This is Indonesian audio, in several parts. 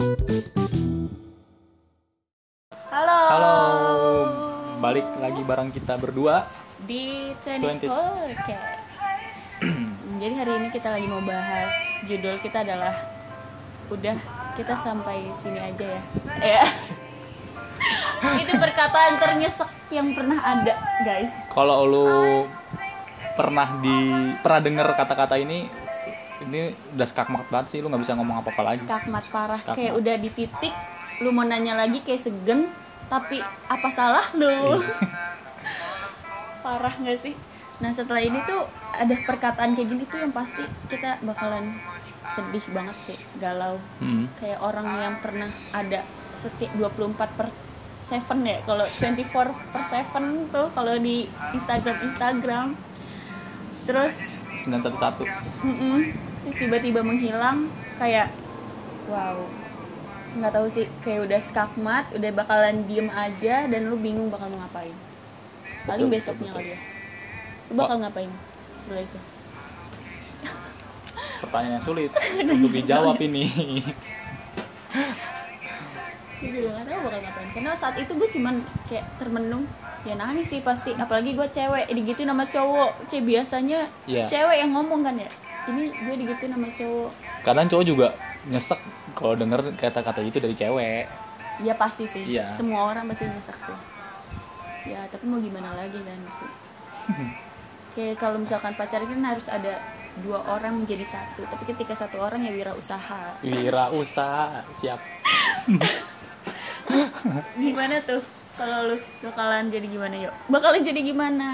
Halo. Halo, balik lagi bareng kita berdua. Di Chinese 20s. Podcast. Jadi hari ini kita lagi mau bahas judul kita adalah udah kita sampai sini aja ya. Ya. Itu perkataan ternyesek yang pernah ada, guys. Kalau lu pernah di pernah denger kata-kata ini, ini udah skakmat banget sih, lu nggak bisa ngomong apa-apa lagi. Skakmat parah Skakmat. kayak udah di titik lu mau nanya lagi kayak segen tapi apa salah lu? parah nggak sih? Nah setelah ini tuh ada perkataan kayak gini tuh yang pasti kita bakalan sedih banget sih, galau. Hmm. Kayak orang yang pernah ada setiap 24 per 7 ya, kalau 24 per 7 tuh kalau di Instagram Instagram. Terus 911. mm-mm, terus tiba-tiba menghilang kayak wow. Nggak tahu sih kayak udah skakmat udah bakalan diem aja dan lu bingung bakal mau ngapain. Paling Betul, besoknya betul, kali ya. Lu bakal ngapain setelah itu? Pertanyaan yang sulit untuk dijawab ini. gue juga nggak tahu bakal ngapain. Karena saat itu gue cuman kayak termenung. Ya nangis sih pasti. Apalagi gue cewek digituin sama cowok. Kayak biasanya Iya. cewek yang ngomong kan ya ini gue digituin sama cowok. Kadang cowok juga nyesek kalau denger kata-kata itu dari cewek. ya pasti sih. Iya. semua orang pasti nyesek sih. Ya tapi mau gimana lagi kan sih? Kayak kalau misalkan pacaran kan harus ada dua orang menjadi satu. Tapi ketika satu orang ya wirausaha. Wira usaha siap. gimana tuh? Kalau lu bakalan jadi gimana yuk? Bakalan jadi gimana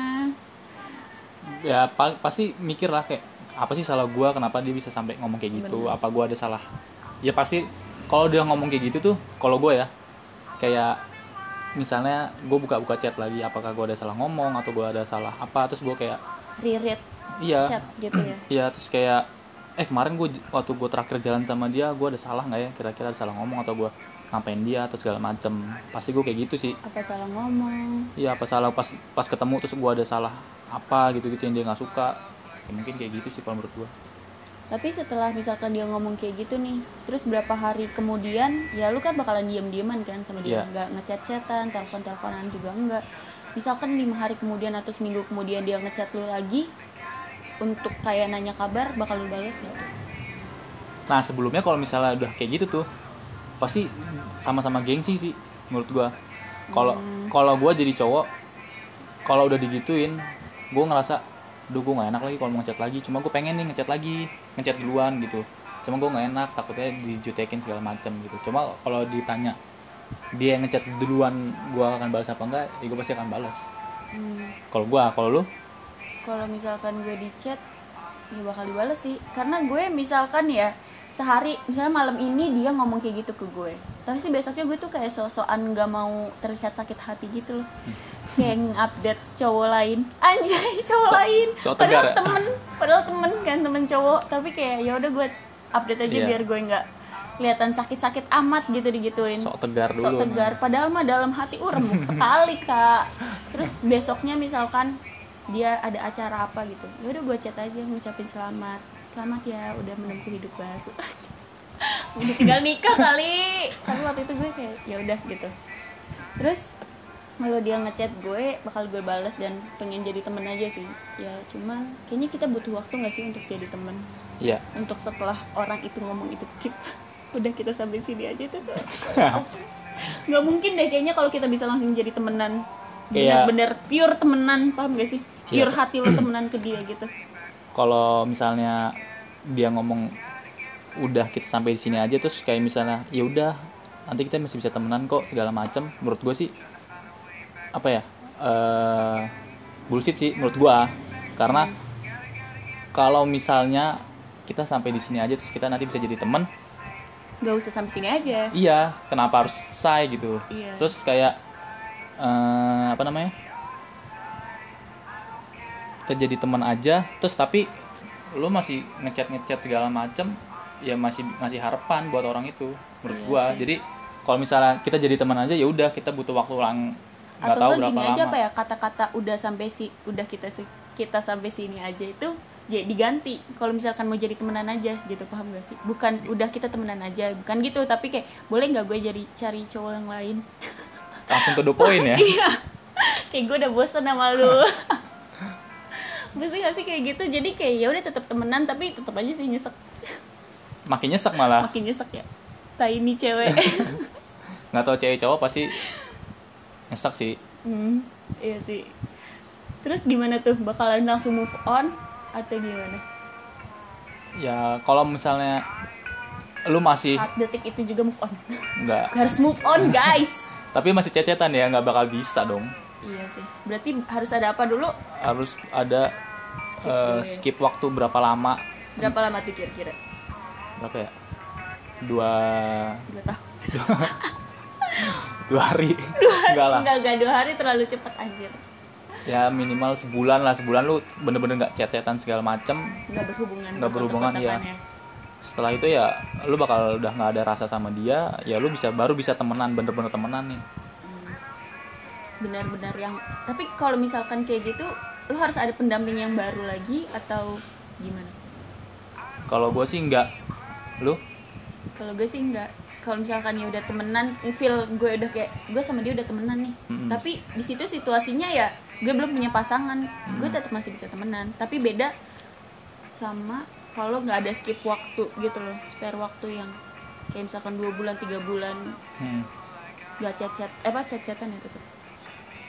ya pa- pasti mikir lah kayak apa sih salah gua? Kenapa dia bisa sampai ngomong kayak gitu? Bener. apa gua ada salah? Ya pasti kalau dia ngomong kayak gitu tuh kalau gua ya kayak misalnya gue buka-buka chat lagi apakah gua ada salah ngomong atau gua ada salah apa terus gua kayak reread iya. chat gitu ya? Iya terus kayak eh kemarin gue waktu gue terakhir jalan sama dia gua ada salah nggak ya? Kira-kira ada salah ngomong atau gua ngapain dia atau segala macem. Pasti gue kayak gitu sih. Apa salah ngomong? Iya apa salah pas pas ketemu terus gua ada salah apa gitu-gitu yang dia nggak suka. Ya mungkin kayak gitu sih kalau menurut gua. Tapi setelah misalkan dia ngomong kayak gitu nih terus berapa hari kemudian ya lu kan bakalan diem-dieman kan sama dia. Iya. nggak ngechat-chatan telepon-teleponan juga enggak misalkan lima hari kemudian atau seminggu kemudian dia ngechat lu lagi untuk kayak nanya kabar bakal lu balas nggak tuh? Nah sebelumnya kalau misalnya udah kayak gitu tuh pasti sama-sama gengsi sih menurut gua. Kalau Hmm. kalau gua jadi cowok kalau udah digituin gua ngerasa duh gua nggak enak lagi kalau mau ngechat lagi. Cuma gue pengen nih ngechat lagi ngechat duluan gitu. Cuma gua nggak enak takutnya dijutekin segala macam gitu. Cuma kalau ditanya dia yang ngechat duluan gua akan balas apa enggak? Ya gue pasti akan balas. Hmm, kalau gua kalau lu? Kalau misalkan gue di chat ya bakal dibales sih. Karena gue misalkan ya sehari misalnya malam ini dia ngomong kayak gitu ke gue. Tapi sih besoknya gue tuh kayak sosokan nggak mau terlihat sakit hati gitu loh. Kayak update cowok lain. Anjay cowok So- lain. so padahal ya? temen padahal temen kan temen cowok. Tapi kayak ya udah gue update aja Iya. biar gue nggak kelihatan sakit-sakit amat gitu digituin. Sok tegar sok dulu. tegar. Padahal mah dalam hati uh remuk sekali kak. Terus besoknya misalkan dia ada acara apa gitu. Ya udah gue chat aja ngucapin selamat selamat ya udah menempuh hidup baru. Udah tinggal nikah kali. Tapi waktu itu gue kayak ya udah gitu. Terus kalau dia ngechat gue bakal gue balas dan pengen jadi temen aja sih. Ya cuman kayaknya kita butuh waktu nggak sih untuk jadi temen? Iya. Untuk setelah orang itu ngomong itu kita udah kita sampai sini aja tuh nggak mungkin deh kayaknya kalau kita bisa langsung jadi temenan. Kayak- bener-bener pure temenan paham gak sih? Iya. pure hati lo temenan ke dia gitu. Kalau misalnya dia ngomong udah kita sampai di sini aja. Terus kayak misalnya ya udah nanti kita masih bisa temenan kok segala macem. Menurut gue sih apa ya eh bullshit sih menurut gue karena kalau misalnya kita sampai di sini aja terus kita nanti bisa jadi temen nggak usah sampai sini aja. iya kenapa harus say gitu? Iya. terus kayak eh apa namanya kita jadi teman aja. Terus tapi lu masih ngechat ngechat segala macem ya masih ngasih harapan buat orang itu menurut Iya gua. sih. jadi kalau misalnya kita jadi teman aja ya udah kita butuh waktu lang nggak tahu berapa gini lama. Aja apa ya kata-kata udah sampai si udah kita kita sampai sini aja itu jadi diganti. Kalau misalkan mau jadi temenan aja gitu. Paham gak sih? Bukan udah kita temenan aja bukan gitu. Tapi kayak boleh nggak gue jadi cari cowok yang lain? Langsung to the point ya? Iya. Kayak gue udah bosen sama lu Bisa gak sih kayak gitu? Jadi kayak ya udah tetap temenan tapi tetap aja sih nyesek. Makin nyesek malah. Makin nyesek ya. Tai ini cewek. Nggak tahu cewek cowok pasti nyesek sih. Hmm, iya sih. Terus gimana tuh? Bakalan langsung move on atau gimana? Ya kalau misalnya lu masih saat detik itu juga move on. Nggak. Harus move on guys. Tapi masih cecetan ya nggak bakal bisa dong. Iya sih. Berarti harus ada apa dulu? Harus ada Skip ya. skip waktu berapa lama? Berapa lama tuh kira-kira? Berapa ya? Dua dua tahun. Dua hari. Enggak lah. Enggak enggak. Dua hari terlalu cepet anjir. Ya minimal sebulan lah. Sebulan lu bener-bener nggak cecetan segala macem. Nggak berhubungan Nggak berhubungan, iya. kontak-kontakannya. setelah itu ya lu bakal udah nggak ada rasa sama dia. Ya lu bisa baru bisa temenan bener-bener temenan nih. Hmm. benar-benar yang tapi kalau misalkan kayak gitu lu harus ada pendamping yang baru lagi atau gimana? Kalau gue sih nggak. Lu? Kalau gue sih enggak kalau misalkan ya udah temenan feel gue udah kayak gue sama dia udah temenan nih. Mm-mm. tapi di situ situasinya ya gue belum punya pasangan. Gue Mm. tetap masih bisa temenan. Tapi beda sama kalau nggak ada skip waktu gitu loh spare waktu yang kayak misalkan dua bulan tiga bulan. Hmm. nggak chat chat eh apa chat chatan ya tetap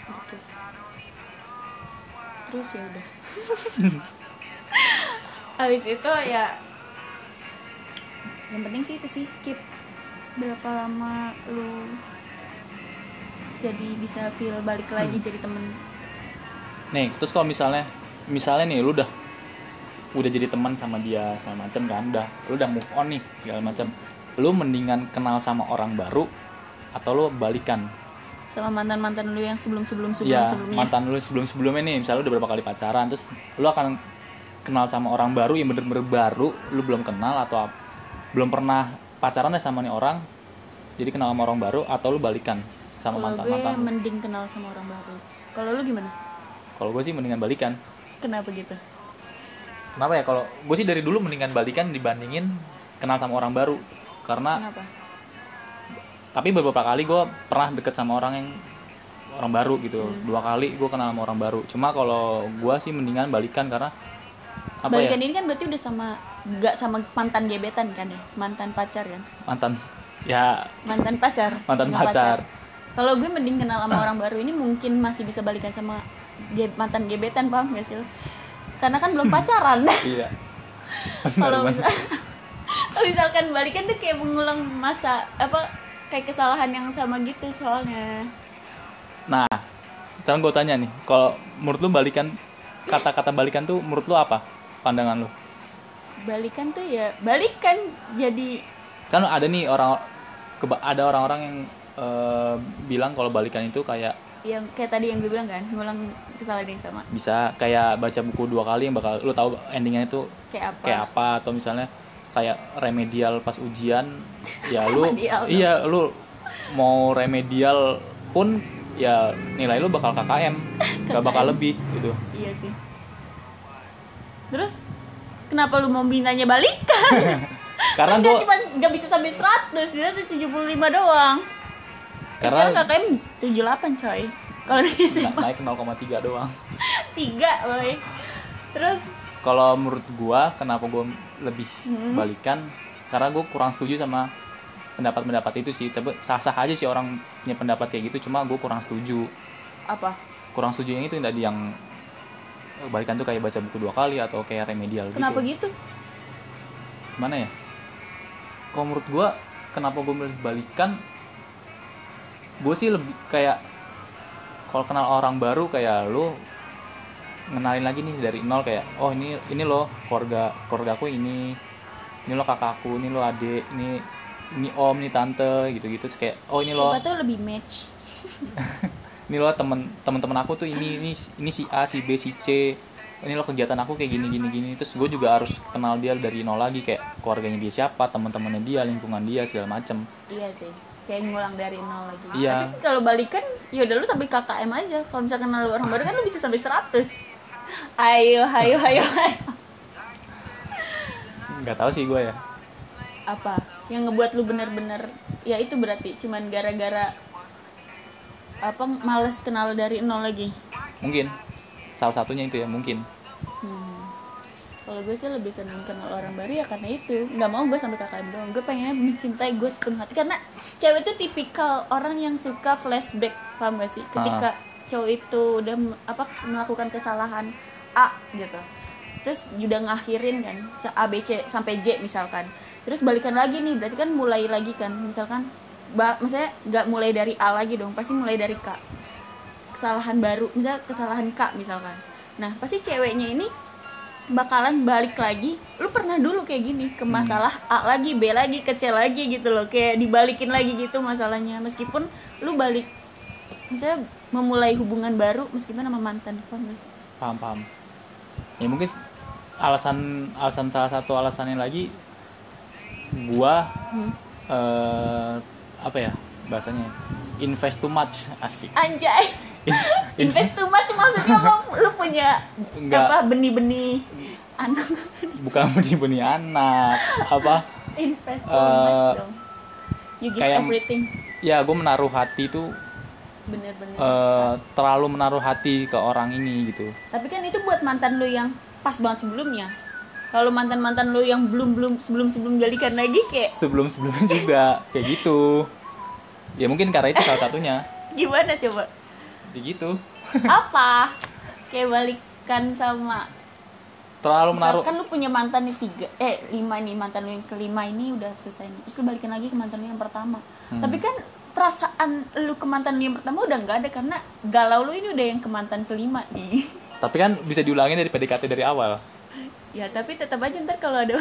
gitu terus ya udah. Habis itu ya yang penting sih itu sih skip. Berapa lama lu jadi bisa feel balik lagi jadi temen? Nih terus kalau misalnya misalnya nih lu udah udah jadi teman sama dia segala macam kan udah lu udah move on nih segala macam lu mendingan kenal sama orang baru atau lu balikan sama mantan mantan lu yang sebelum sebelum sebelum ya sebelumnya? mantan lu sebelum sebelumnya nih misalnya lu udah berapa kali pacaran terus lu akan kenal sama orang baru yang bener-bener baru lu belum kenal atau belum pernah pacaran deh sama nih orang jadi kenal sama orang baru atau lu balikan sama kalau mantan gue mantan lu? mending kenal sama orang baru. Kalau lu gimana? Kalau gue sih mendingan balikan. Kenapa gitu? Kenapa ya? Kalau gue sih dari dulu mendingan balikan dibandingin kenal sama orang baru. Karena kenapa tapi beberapa kali gue pernah deket sama orang yang orang baru gitu. Hmm. dua kali gue kenal sama orang baru. Cuma kalau gue sih mendingan balikan karena apa balikan ya ini kan berarti udah sama nggak sama mantan gebetan kan ya? Mantan pacar kan? Mantan ya. Mantan pacar. Mantan Nggak pacar. kalau gue mending kenal sama orang baru ini mungkin masih bisa balikan sama ge- mantan gebetan paham gak sih karena kan belum pacaran. Iya. Kalau misalkan balikan tuh kayak mengulang masa apa kayak kesalahan yang sama gitu soalnya. Nah sekarang gue tanya nih kalau menurut lu balikan kata-kata balikan tuh menurut lu apa pandangan lu? Balikan tuh ya balikan jadi kan ada nih orang ada orang-orang yang eh, bilang kalau balikan itu kayak yang kayak tadi yang gue bilang kan ngulang kesalahan yang sama. Bisa kayak baca buku dua kali yang bakal lu tahu endingnya itu kayak apa? kayak apa atau misalnya kayak remedial pas ujian ya lu iya lu mau remedial pun ya nilai lu bakal KKM gak bakal lebih gitu Iya sih. Terus kenapa lu mau mintanya balikan? karena Kan gue cuma nggak bisa sampai 100, biasa 75 doang. karena Sekarang KKM 78 coy. Kalau di SMA naik 0,3 doang 3 boy. Terus kalau menurut gua kenapa gua lebih Hmm. balikan? Karena gue kurang setuju sama pendapat-pendapat itu sih. Tapi sah-sah aja sih orang punya pendapat kayak gitu. Cuma gue kurang setuju. Apa? kurang setuju yang itu yang tadi yang balikan tuh kayak baca buku dua kali atau kayak remedial Kenapa gitu? Gitu? mana ya? Kalau menurut gua kenapa gue milih balikan? Gue sih lebih kayak kalau kenal orang baru kayak lu ngenalin lagi nih dari nol kayak oh ini ini lo keluarga keluarga aku ini ini lo kakakku ini lo adik ini ini om ini tante gitu gitu kayak oh ini lo tuh lebih match? ini lo temen temen-temen aku tuh ini ini ini si A si B si C ini lo kegiatan aku kayak gini gini gini terus gue juga harus kenal dia dari nol lagi kayak keluarganya dia siapa teman-temannya dia lingkungan dia segala macem Iya sih. Kayak ngulang dari nol lagi. Iya. Tapi kalau balikan ya udah lu sampai KKM aja. Kalau misalkan kenal orang baru kan lu bisa sampai 100. Ayo, ayo, ayo, ayo. nggak tahu sih gue ya. Apa? Yang ngebuat lu bener-bener ya itu berarti cuman gara-gara apa males kenal dari nol lagi? Mungkin. Salah satunya itu ya mungkin. Hmm. Kalau gue sih lebih seneng kenal orang baru ya karena itu. Nggak mau gue sampai KKM doang. Gue pengennya mencintai gue sepenuh hati. Karena cewek itu tipikal orang yang suka flashback paham gak sih? Ketika cowok itu udah apa melakukan kesalahan A gitu, terus udah ngakhirin kan A B C sampai J misalkan, terus balikan lagi nih berarti kan mulai lagi kan misalkan, ba maksudnya nggak mulai dari A lagi dong, pasti mulai dari K. Kesalahan baru misalnya kesalahan K misalkan. Nah pasti ceweknya ini bakalan balik lagi lu pernah dulu kayak gini ke masalah A lagi B lagi ke C lagi gitu loh kayak dibalikin lagi gitu masalahnya. Meskipun lu balik misalnya memulai hubungan baru meskipun sama mantan paham gak sih? paham paham ya mungkin alasan alasan salah satu alasannya lagi gua Hmm. eh apa ya bahasanya? Invest too much asik. Anjay. In- invest too much maksudnya mau lu punya Enggak. apa benih-benih anak? Bukan benih-benih anak apa? Invest too Eh, much dong. You give kayak- everything. ya gue menaruh hati itu bener-bener eh, terlalu menaruh hati ke orang ini gitu Tapi kan itu buat mantan lu yang pas banget sebelumnya. Kalau mantan-mantan lu yang belum belum sebelum sebelum balikan lagi kayak sebelum sebelumnya juga kayak gitu ya mungkin karena itu salah satunya gimana coba? kayak gitu Apa? kayak balikan sama terlalu menaruh Misalkan lu punya mantan nih tiga, eh lima nih mantan lu yang kelima ini udah selesai nih. Terus lu balikan lagi ke mantan lu yang pertama. Hmm. Tapi kan perasaan lu ke mantan yang pertama udah nggak ada karena galau lu ini udah yang ke mantan kelima nih. tapi kan bisa diulangi dari PDKT dari awal. Ya tapi tetap aja ntar kalau ada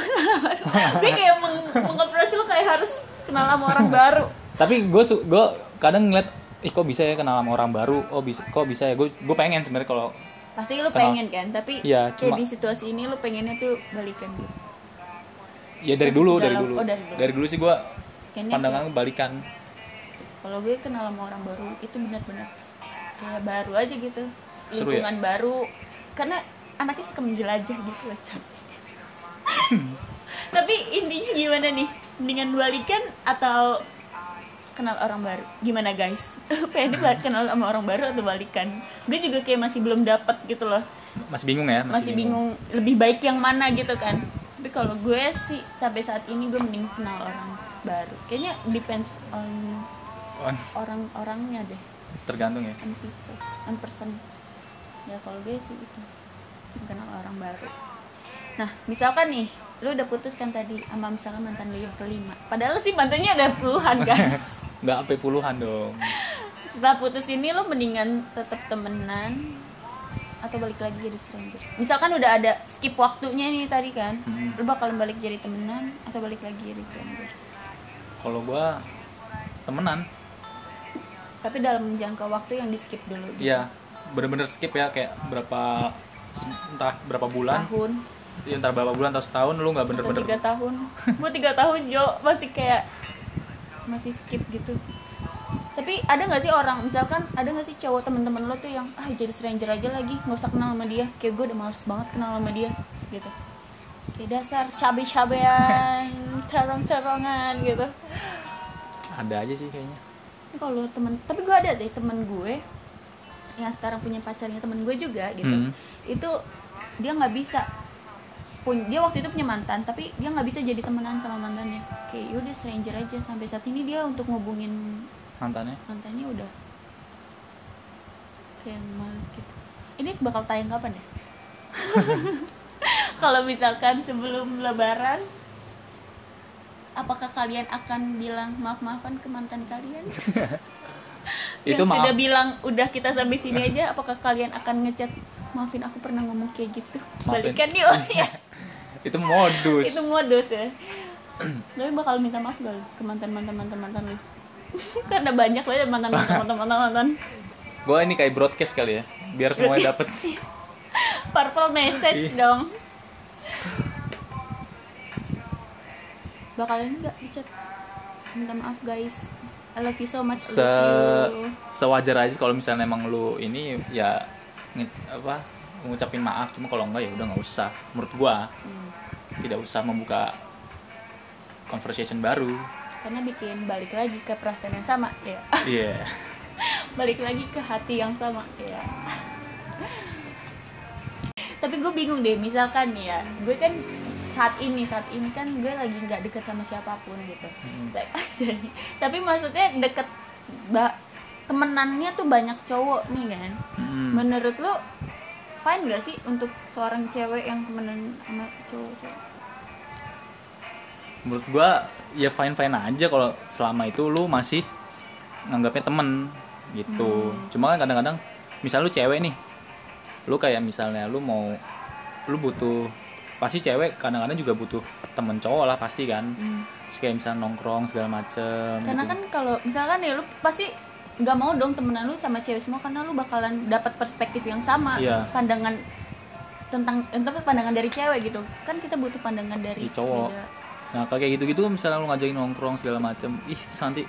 gue kayak meng mengapproach lu kayak harus kenal sama orang baru. Tapi gue gue kadang ngeliat ih kok bisa ya kenal sama orang baru? Oh bisa kok bisa ya? Gue gue pengen sebenarnya kalau pasti lu Kenal. pengen kan tapi kayak cuma- di situasi ini lu pengennya tuh balikan gitu. Ya dari Posisi dulu dari dulu. Oh, dari dulu. dari dulu sih gue pandangan kayak- balikan kalau gue kenal sama orang baru itu benar-benar kayak baru aja gitu. Seru ya? lingkungan baru. Karena anaknya suka menjelajah gitu loh tapi intinya gimana nih? Dengan balikan atau kenal orang baru? Gimana guys? Pengen balik kenal sama orang baru atau balikan gue juga kayak masih belum dapet gitu loh. Masih bingung ya? Masih bingung. lebih baik yang mana gitu kan. Tapi kalau gue sih sampai saat ini gue mending kenal orang baru. Kayaknya depends On- orang-orangnya deh. Tergantung ya. On people on person. Ya kalau gue sih itu. Kenal orang baru. Nah misalkan nih lu udah putus kan tadi sama misalkan mantan lu yang kelima. Padahal sih mantannya ada puluhan guys. Nggak sampai puluhan dong. Setelah putus ini lu mendingan tetap temenan atau balik lagi jadi stranger. Misalkan udah ada skip waktunya nih tadi kan Hmm. lu bakalan balik jadi temenan atau balik lagi jadi stranger? Kalau gue temenan tapi dalam jangka waktu yang di skip dulu gitu. Iya, bener-bener skip ya kayak berapa entah berapa bulan, tahun ya, entah berapa bulan atau setahun lu nggak bener-bener tiga tahun. Mau tiga tahun Jo masih kayak masih skip gitu. Tapi ada nggak sih orang misalkan ada nggak sih cowok temen-temen lo tuh yang ah jadi stranger aja lagi nggak usah kenal sama dia. Kayak gue udah males banget kenal sama dia gitu. Kayak dasar cabe-cabean terong-terongan gitu. Ada aja sih kayaknya. Kalau temen tapi gue ada deh temen gue yang sekarang punya pacarnya temen gue juga gitu. Hmm. itu dia nggak bisa pun dia waktu itu punya mantan tapi dia nggak bisa jadi temenan sama mantannya. Kayak yaudah stranger aja. Sampai saat ini dia untuk ngubungin Mantannya? mantannya udah kayak males gitu. Ini bakal tayang kapan ya? Kalau misalkan sebelum lebaran apakah kalian akan bilang maaf maafan ke mantan kalian itu yang maaf sudah bilang udah kita sampai sini aja apakah kalian akan ngechat maafin aku pernah ngomong kayak gitu Maafin. balikan yuk ya itu modus. itu modus ya tapi bakal minta maaf gak ke mantan mantan mantan mantan karena banyak banget mantan mantan mantan mantan mantan Gua ini kayak broadcast kali ya, biar semuanya dapet. purple message Iya. dong bakal ini gak dicat minta maaf guys. I love you so much. Se you. sewajar aja kalau misalnya emang lu ini ya apa ngucapin maaf. Cuma kalau enggak ya udah nggak usah. Menurut gua Hmm. tidak usah membuka conversation baru. Karena bikin balik lagi ke perasaan yang sama ya. Iya. Balik lagi ke hati yang sama ya. Tapi gue bingung deh misalkan ya gue kan saat ini saat ini kan gue lagi nggak deket sama siapa pun gitu Hmm. Baik aja nih. tapi maksudnya deket ba- temenannya tuh banyak cowok nih kan Mm. menurut lo fine gak sih untuk seorang cewek yang temenan sama cowok-cowok menurut gua ya fine fine aja kalau selama itu lu masih nganggapnya temen gitu Hmm. cuma kan kadang-kadang misal lu cewek nih lu kayak misalnya lu mau lu butuh pasti cewek kadang-kadang juga butuh temen cowok lah pasti kan Hmm. Terus kayak misalnya nongkrong segala macem karena gitu. kan kalau misalkan ya lu pasti nggak mau dong temenan lu sama cewek semua karena lu bakalan dapat perspektif yang sama Iya. pandangan tentang entah pandangan dari cewek gitu kan kita butuh pandangan dari Di cowok. beda. nah kayak gitu-gitu misalnya lu ngajakin nongkrong segala macem ih terus nanti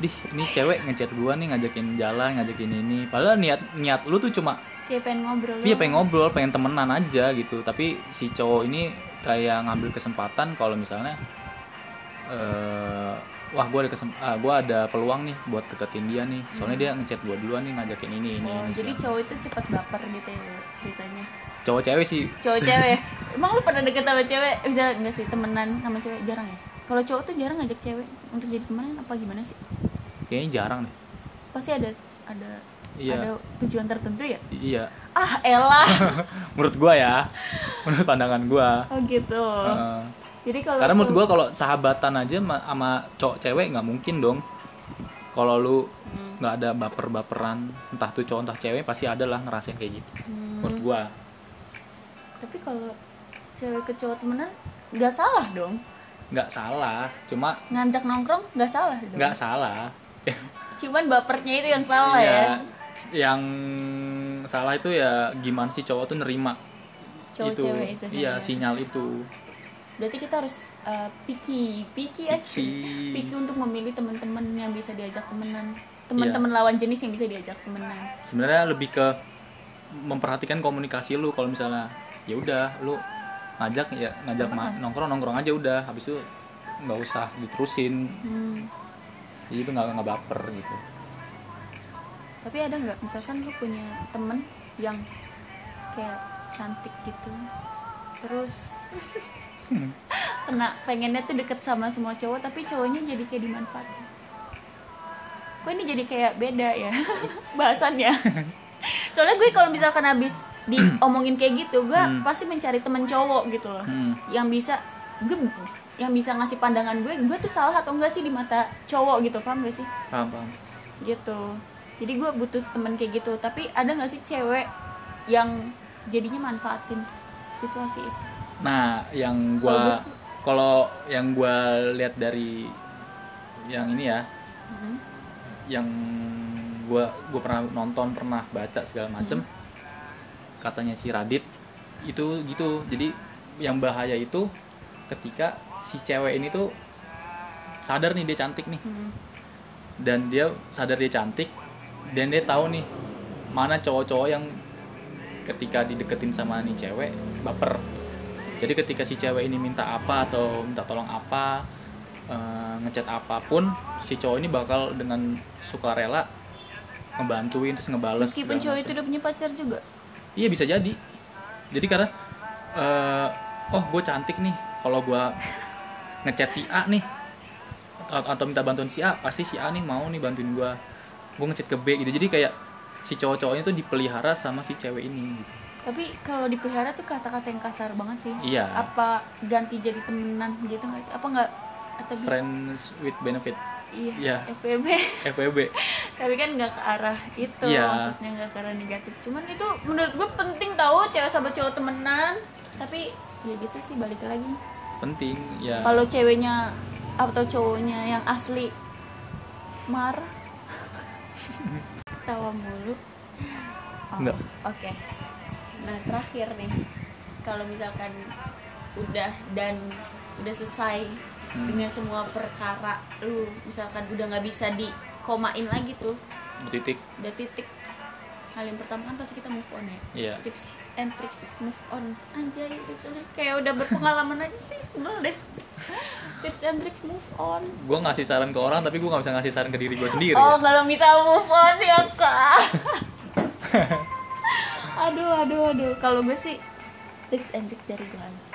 dih ini cewek ngechat gua nih ngajakin jalan ngajakin ini. Padahal niat niat lu tuh cuma kayak pengen ngobrol Iya pengen ngobrol, pengen temenan aja gitu. Tapi si cowok ini kayak ngambil kesempatan kalau misalnya, eh wah gue ada kesem ah, gua ada peluang nih buat deketin dia nih. Soalnya dia ngechat gue duluan nih ngajakin ini ini. Oh, ini jadi segala. cowok itu cepet baper gitu ya ceritanya? Cowok cewek sih. Cowok cewek emang lu pernah deket sama cewek? Bisa enggak sih temenan sama cewek? Jarang ya? Kalau cowok tuh jarang ngajak cewek untuk jadi temenan apa gimana sih kayaknya jarang deh. pasti ada ada Iya. ada tujuan tertentu ya Iya. ah elah Menurut gua ya, menurut pandangan gua. oh gitu Heeh. jadi kalau Karena menurut gua kalau sahabatan aja ma- sama cowok cewek nggak mungkin dong. Kalau lu Hmm. nggak ada baper-baperan, entah tuh cowok entah cewek pasti ada lah ngerasain kayak gitu. Hmm. Menurut gua. tapi kalau cewek ke cowok temenan nggak salah dong nggak salah cuma ngajak nongkrong nggak salah dong nggak salah cuman bapernya itu yang salah Iya, ya. Yang salah itu ya gimana sih cowok tuh nerima? Cowok itu. cewek itu iya ya. sinyal itu. Berarti kita harus uh, picky picky aja. Picky. untuk memilih teman-teman yang bisa diajak temenan. Iya. teman-teman lawan jenis yang bisa diajak temenan. Sebenarnya lebih ke memperhatikan komunikasi lu. Kalau misalnya ya udah lu ngajak ya ngajak ma- nongkrong nongkrong aja udah. Habis itu nggak usah diterusin. Hmm. Jadi itu nggak nggak baper gitu tapi ada nggak misalkan lu punya temen yang kayak cantik gitu terus kena pengennya tuh deket sama semua cowok tapi cowoknya jadi kayak dimanfaatin kok ini jadi kayak beda ya bahasannya soalnya gue kalau misalkan habis diomongin kayak gitu gue Hmm. pasti mencari temen cowok gitu loh Hmm. yang bisa gue yang bisa ngasih pandangan gue gue tuh salah atau enggak sih di mata cowok gitu paham gak sih? Paham paham. Gitu. Jadi gue butuh temen kayak gitu. Tapi ada nggak sih cewek yang jadinya manfaatin situasi itu? Nah yang gue kalau yang gua lihat dari yang ini ya Mhm. yang gua gua pernah nonton pernah baca segala macem katanya si Radit itu gitu. Jadi yang bahaya itu ketika si cewek ini tuh sadar nih dia cantik nih Mhm. dan dia sadar dia cantik dan dia tahu nih mana cowok-cowok yang ketika dideketin sama nih cewek baper jadi ketika si cewek ini minta apa atau minta tolong apa eh, ngechat apa pun si cowok ini bakal dengan sukarela ngebantuin terus ngebales meskipun cowok macam. itu udah punya pacar juga Iya bisa jadi. Jadi karena eh, oh gue cantik nih, kalau gue ngechat si A nih atau, minta bantuan si A, pasti si A nih mau nih bantuin gue. Gue ngechat ke B gitu. Jadi kayak si cowok-cowoknya tuh dipelihara sama si cewek ini. Gitu. tapi kalau dipelihara tuh kata-kata yang kasar banget sih Iya. apa ganti jadi temenan gitu apa nggak atau bisa Friends with benefit, iya Iya. FWB FWB. tapi kan nggak ke arah itu Iya. maksudnya nggak ke arah negatif cuman itu menurut gue penting tahu cewek sama cowok temenan tapi ya gitu sih balik lagi Penting ya. kalau ceweknya atau cowoknya yang asli marah tawa mulu Oh, Enggak. oke nah terakhir nih kalau misalkan udah dan udah selesai Hmm. dengan semua perkara lu misalkan udah nggak bisa dikomain lagi tuh titik. udah titik hal yang pertama kan pasti kita move on ya. Iya. tips and tricks move on. Anjay tips and tricks. Kayak udah berpengalaman aja sih sebel deh. Tips and tricks move on. Gue ngasih saran ke orang tapi gue nggak bisa ngasih saran ke diri gue sendiri oh ya. kalau bisa move on ya kak. Aduh aduh aduh. Kalau gue sih tips and tricks dari gue aja.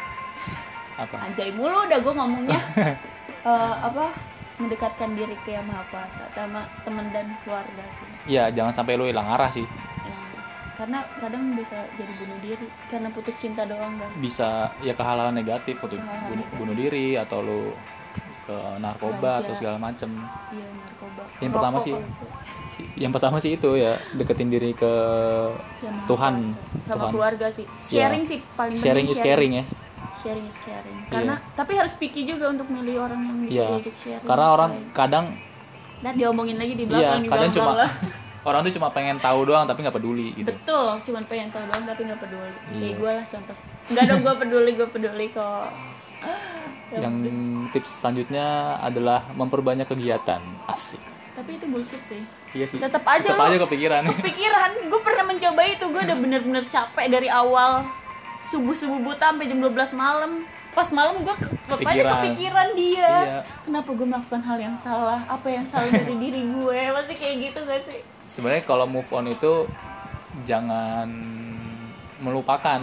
Apa? Anjay mulu udah gue ngomongnya. Eh, apa mendekatkan diri ke yang maha kuasa sama teman dan keluarga sih. Ya jangan sampai lu hilang arah sih. Nah, karena kadang bisa jadi bunuh diri karena putus cinta doang guys. Bisa ya ke hal-hal negatif Hal-hal bunuh, negatif. bunuh diri atau lu ke narkoba Ganja. atau segala macem. Iya narkoba. Yang pertama Rokok sih- kalau itu. yang pertama sih itu ya deketin diri ke maha Tuhan. Sama Tuhan. keluarga sih. Sharing sih paling sharing is caring ya sharing is caring karena tapi harus picky juga untuk milih orang yang bisa Iya. diajak sharing karena orang coy. kadang Ntar diomongin lagi di iya belakang di kadang cuma orang tuh cuma pengen tahu doang tapi nggak peduli gitu. Betul cuman pengen tahu doang tapi nggak peduli. Kayak Iya. gue lah contoh. Nggak dong gue peduli gue peduli kok. Ya yang tips selanjutnya adalah memperbanyak kegiatan. Asik. Tapi itu bullshit sih. Iya sih. Tetep aja tetep lu- aja kepikiran. kepikiran. Gue pernah mencoba itu gue udah bener-bener capek dari awal subuh subuh buta sampai jam 12 malam. Pas malam gue aja Kepikiran. kepikiran dia. Iya. kenapa gue melakukan hal yang salah? Apa yang salah dari diri gue? Masih kayak gitu gak sih? Sebenarnya kalau move on itu jangan melupakan.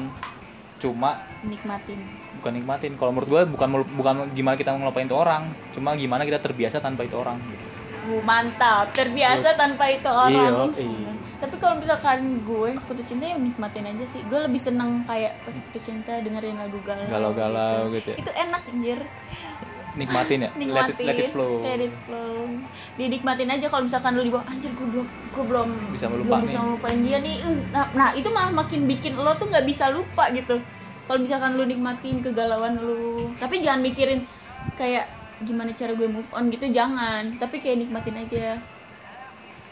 Cuma nikmatin. Bukan nikmatin. Kalau menurut gue bukan bukan gimana kita ngelupain itu orang. Cuma gimana kita terbiasa tanpa itu orang gitu. Uh, mantap. Terbiasa tanpa itu orang. Iya, iya. tapi kalau misalkan gue putus cinta ya nikmatin aja sih. Gue lebih seneng kayak pas putus cinta dengerin lagu galau Galau-galau gitu. ya. itu enak anjir. Nikmatin ya? Let it, nikmatin let it flow. Let it flow. dinikmatin aja kalau misalkan lu dibawa anjir gue belum gue belum Bisa belum melupain. bisa ngelupain dia nih. Eh, nah, nah itu malah makin bikin lo tuh nggak bisa lupa gitu. Kalau misalkan lu nikmatin kegalauan lu. Tapi jangan mikirin kayak gimana cara gue move on gitu jangan. Tapi kayak nikmatin aja.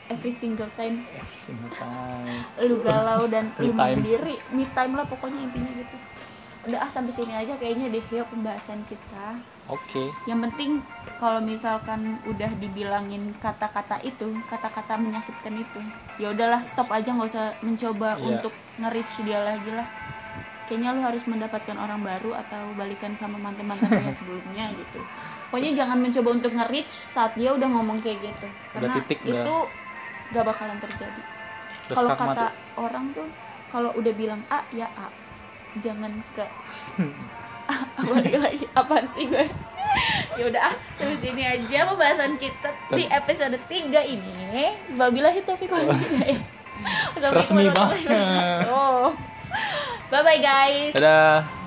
Every single time. Every single time. Lu galau dan Me lu mandiri me time lah pokoknya intinya gitu. Udah ah sampai sini aja kayaknya deh yuk pembahasan kita. Oke. Yang penting kalau misalkan udah dibilangin kata-kata itu kata-kata menyakitkan itu ya udahlah stop aja nggak usah mencoba Iya. untuk nge-reach dia lagi lah. Kayaknya lu harus mendapatkan orang baru atau balikan sama mantan-mantan lu yang sebelumnya gitu pokoknya jangan mencoba untuk nge-reach saat dia udah ngomong kayak gitu. Karena titik, udah. itu gak bakalan terjadi. Kalau kata ya. orang tuh kalau udah bilang A ya A. Jangan ke lagi apaan sih gue? Ya udah ah sampai sini aja pembahasan kita di episode 3 ini. Wabillahi taufiq wal hidayah. Resmi banget. oh bye bye guys. Dadah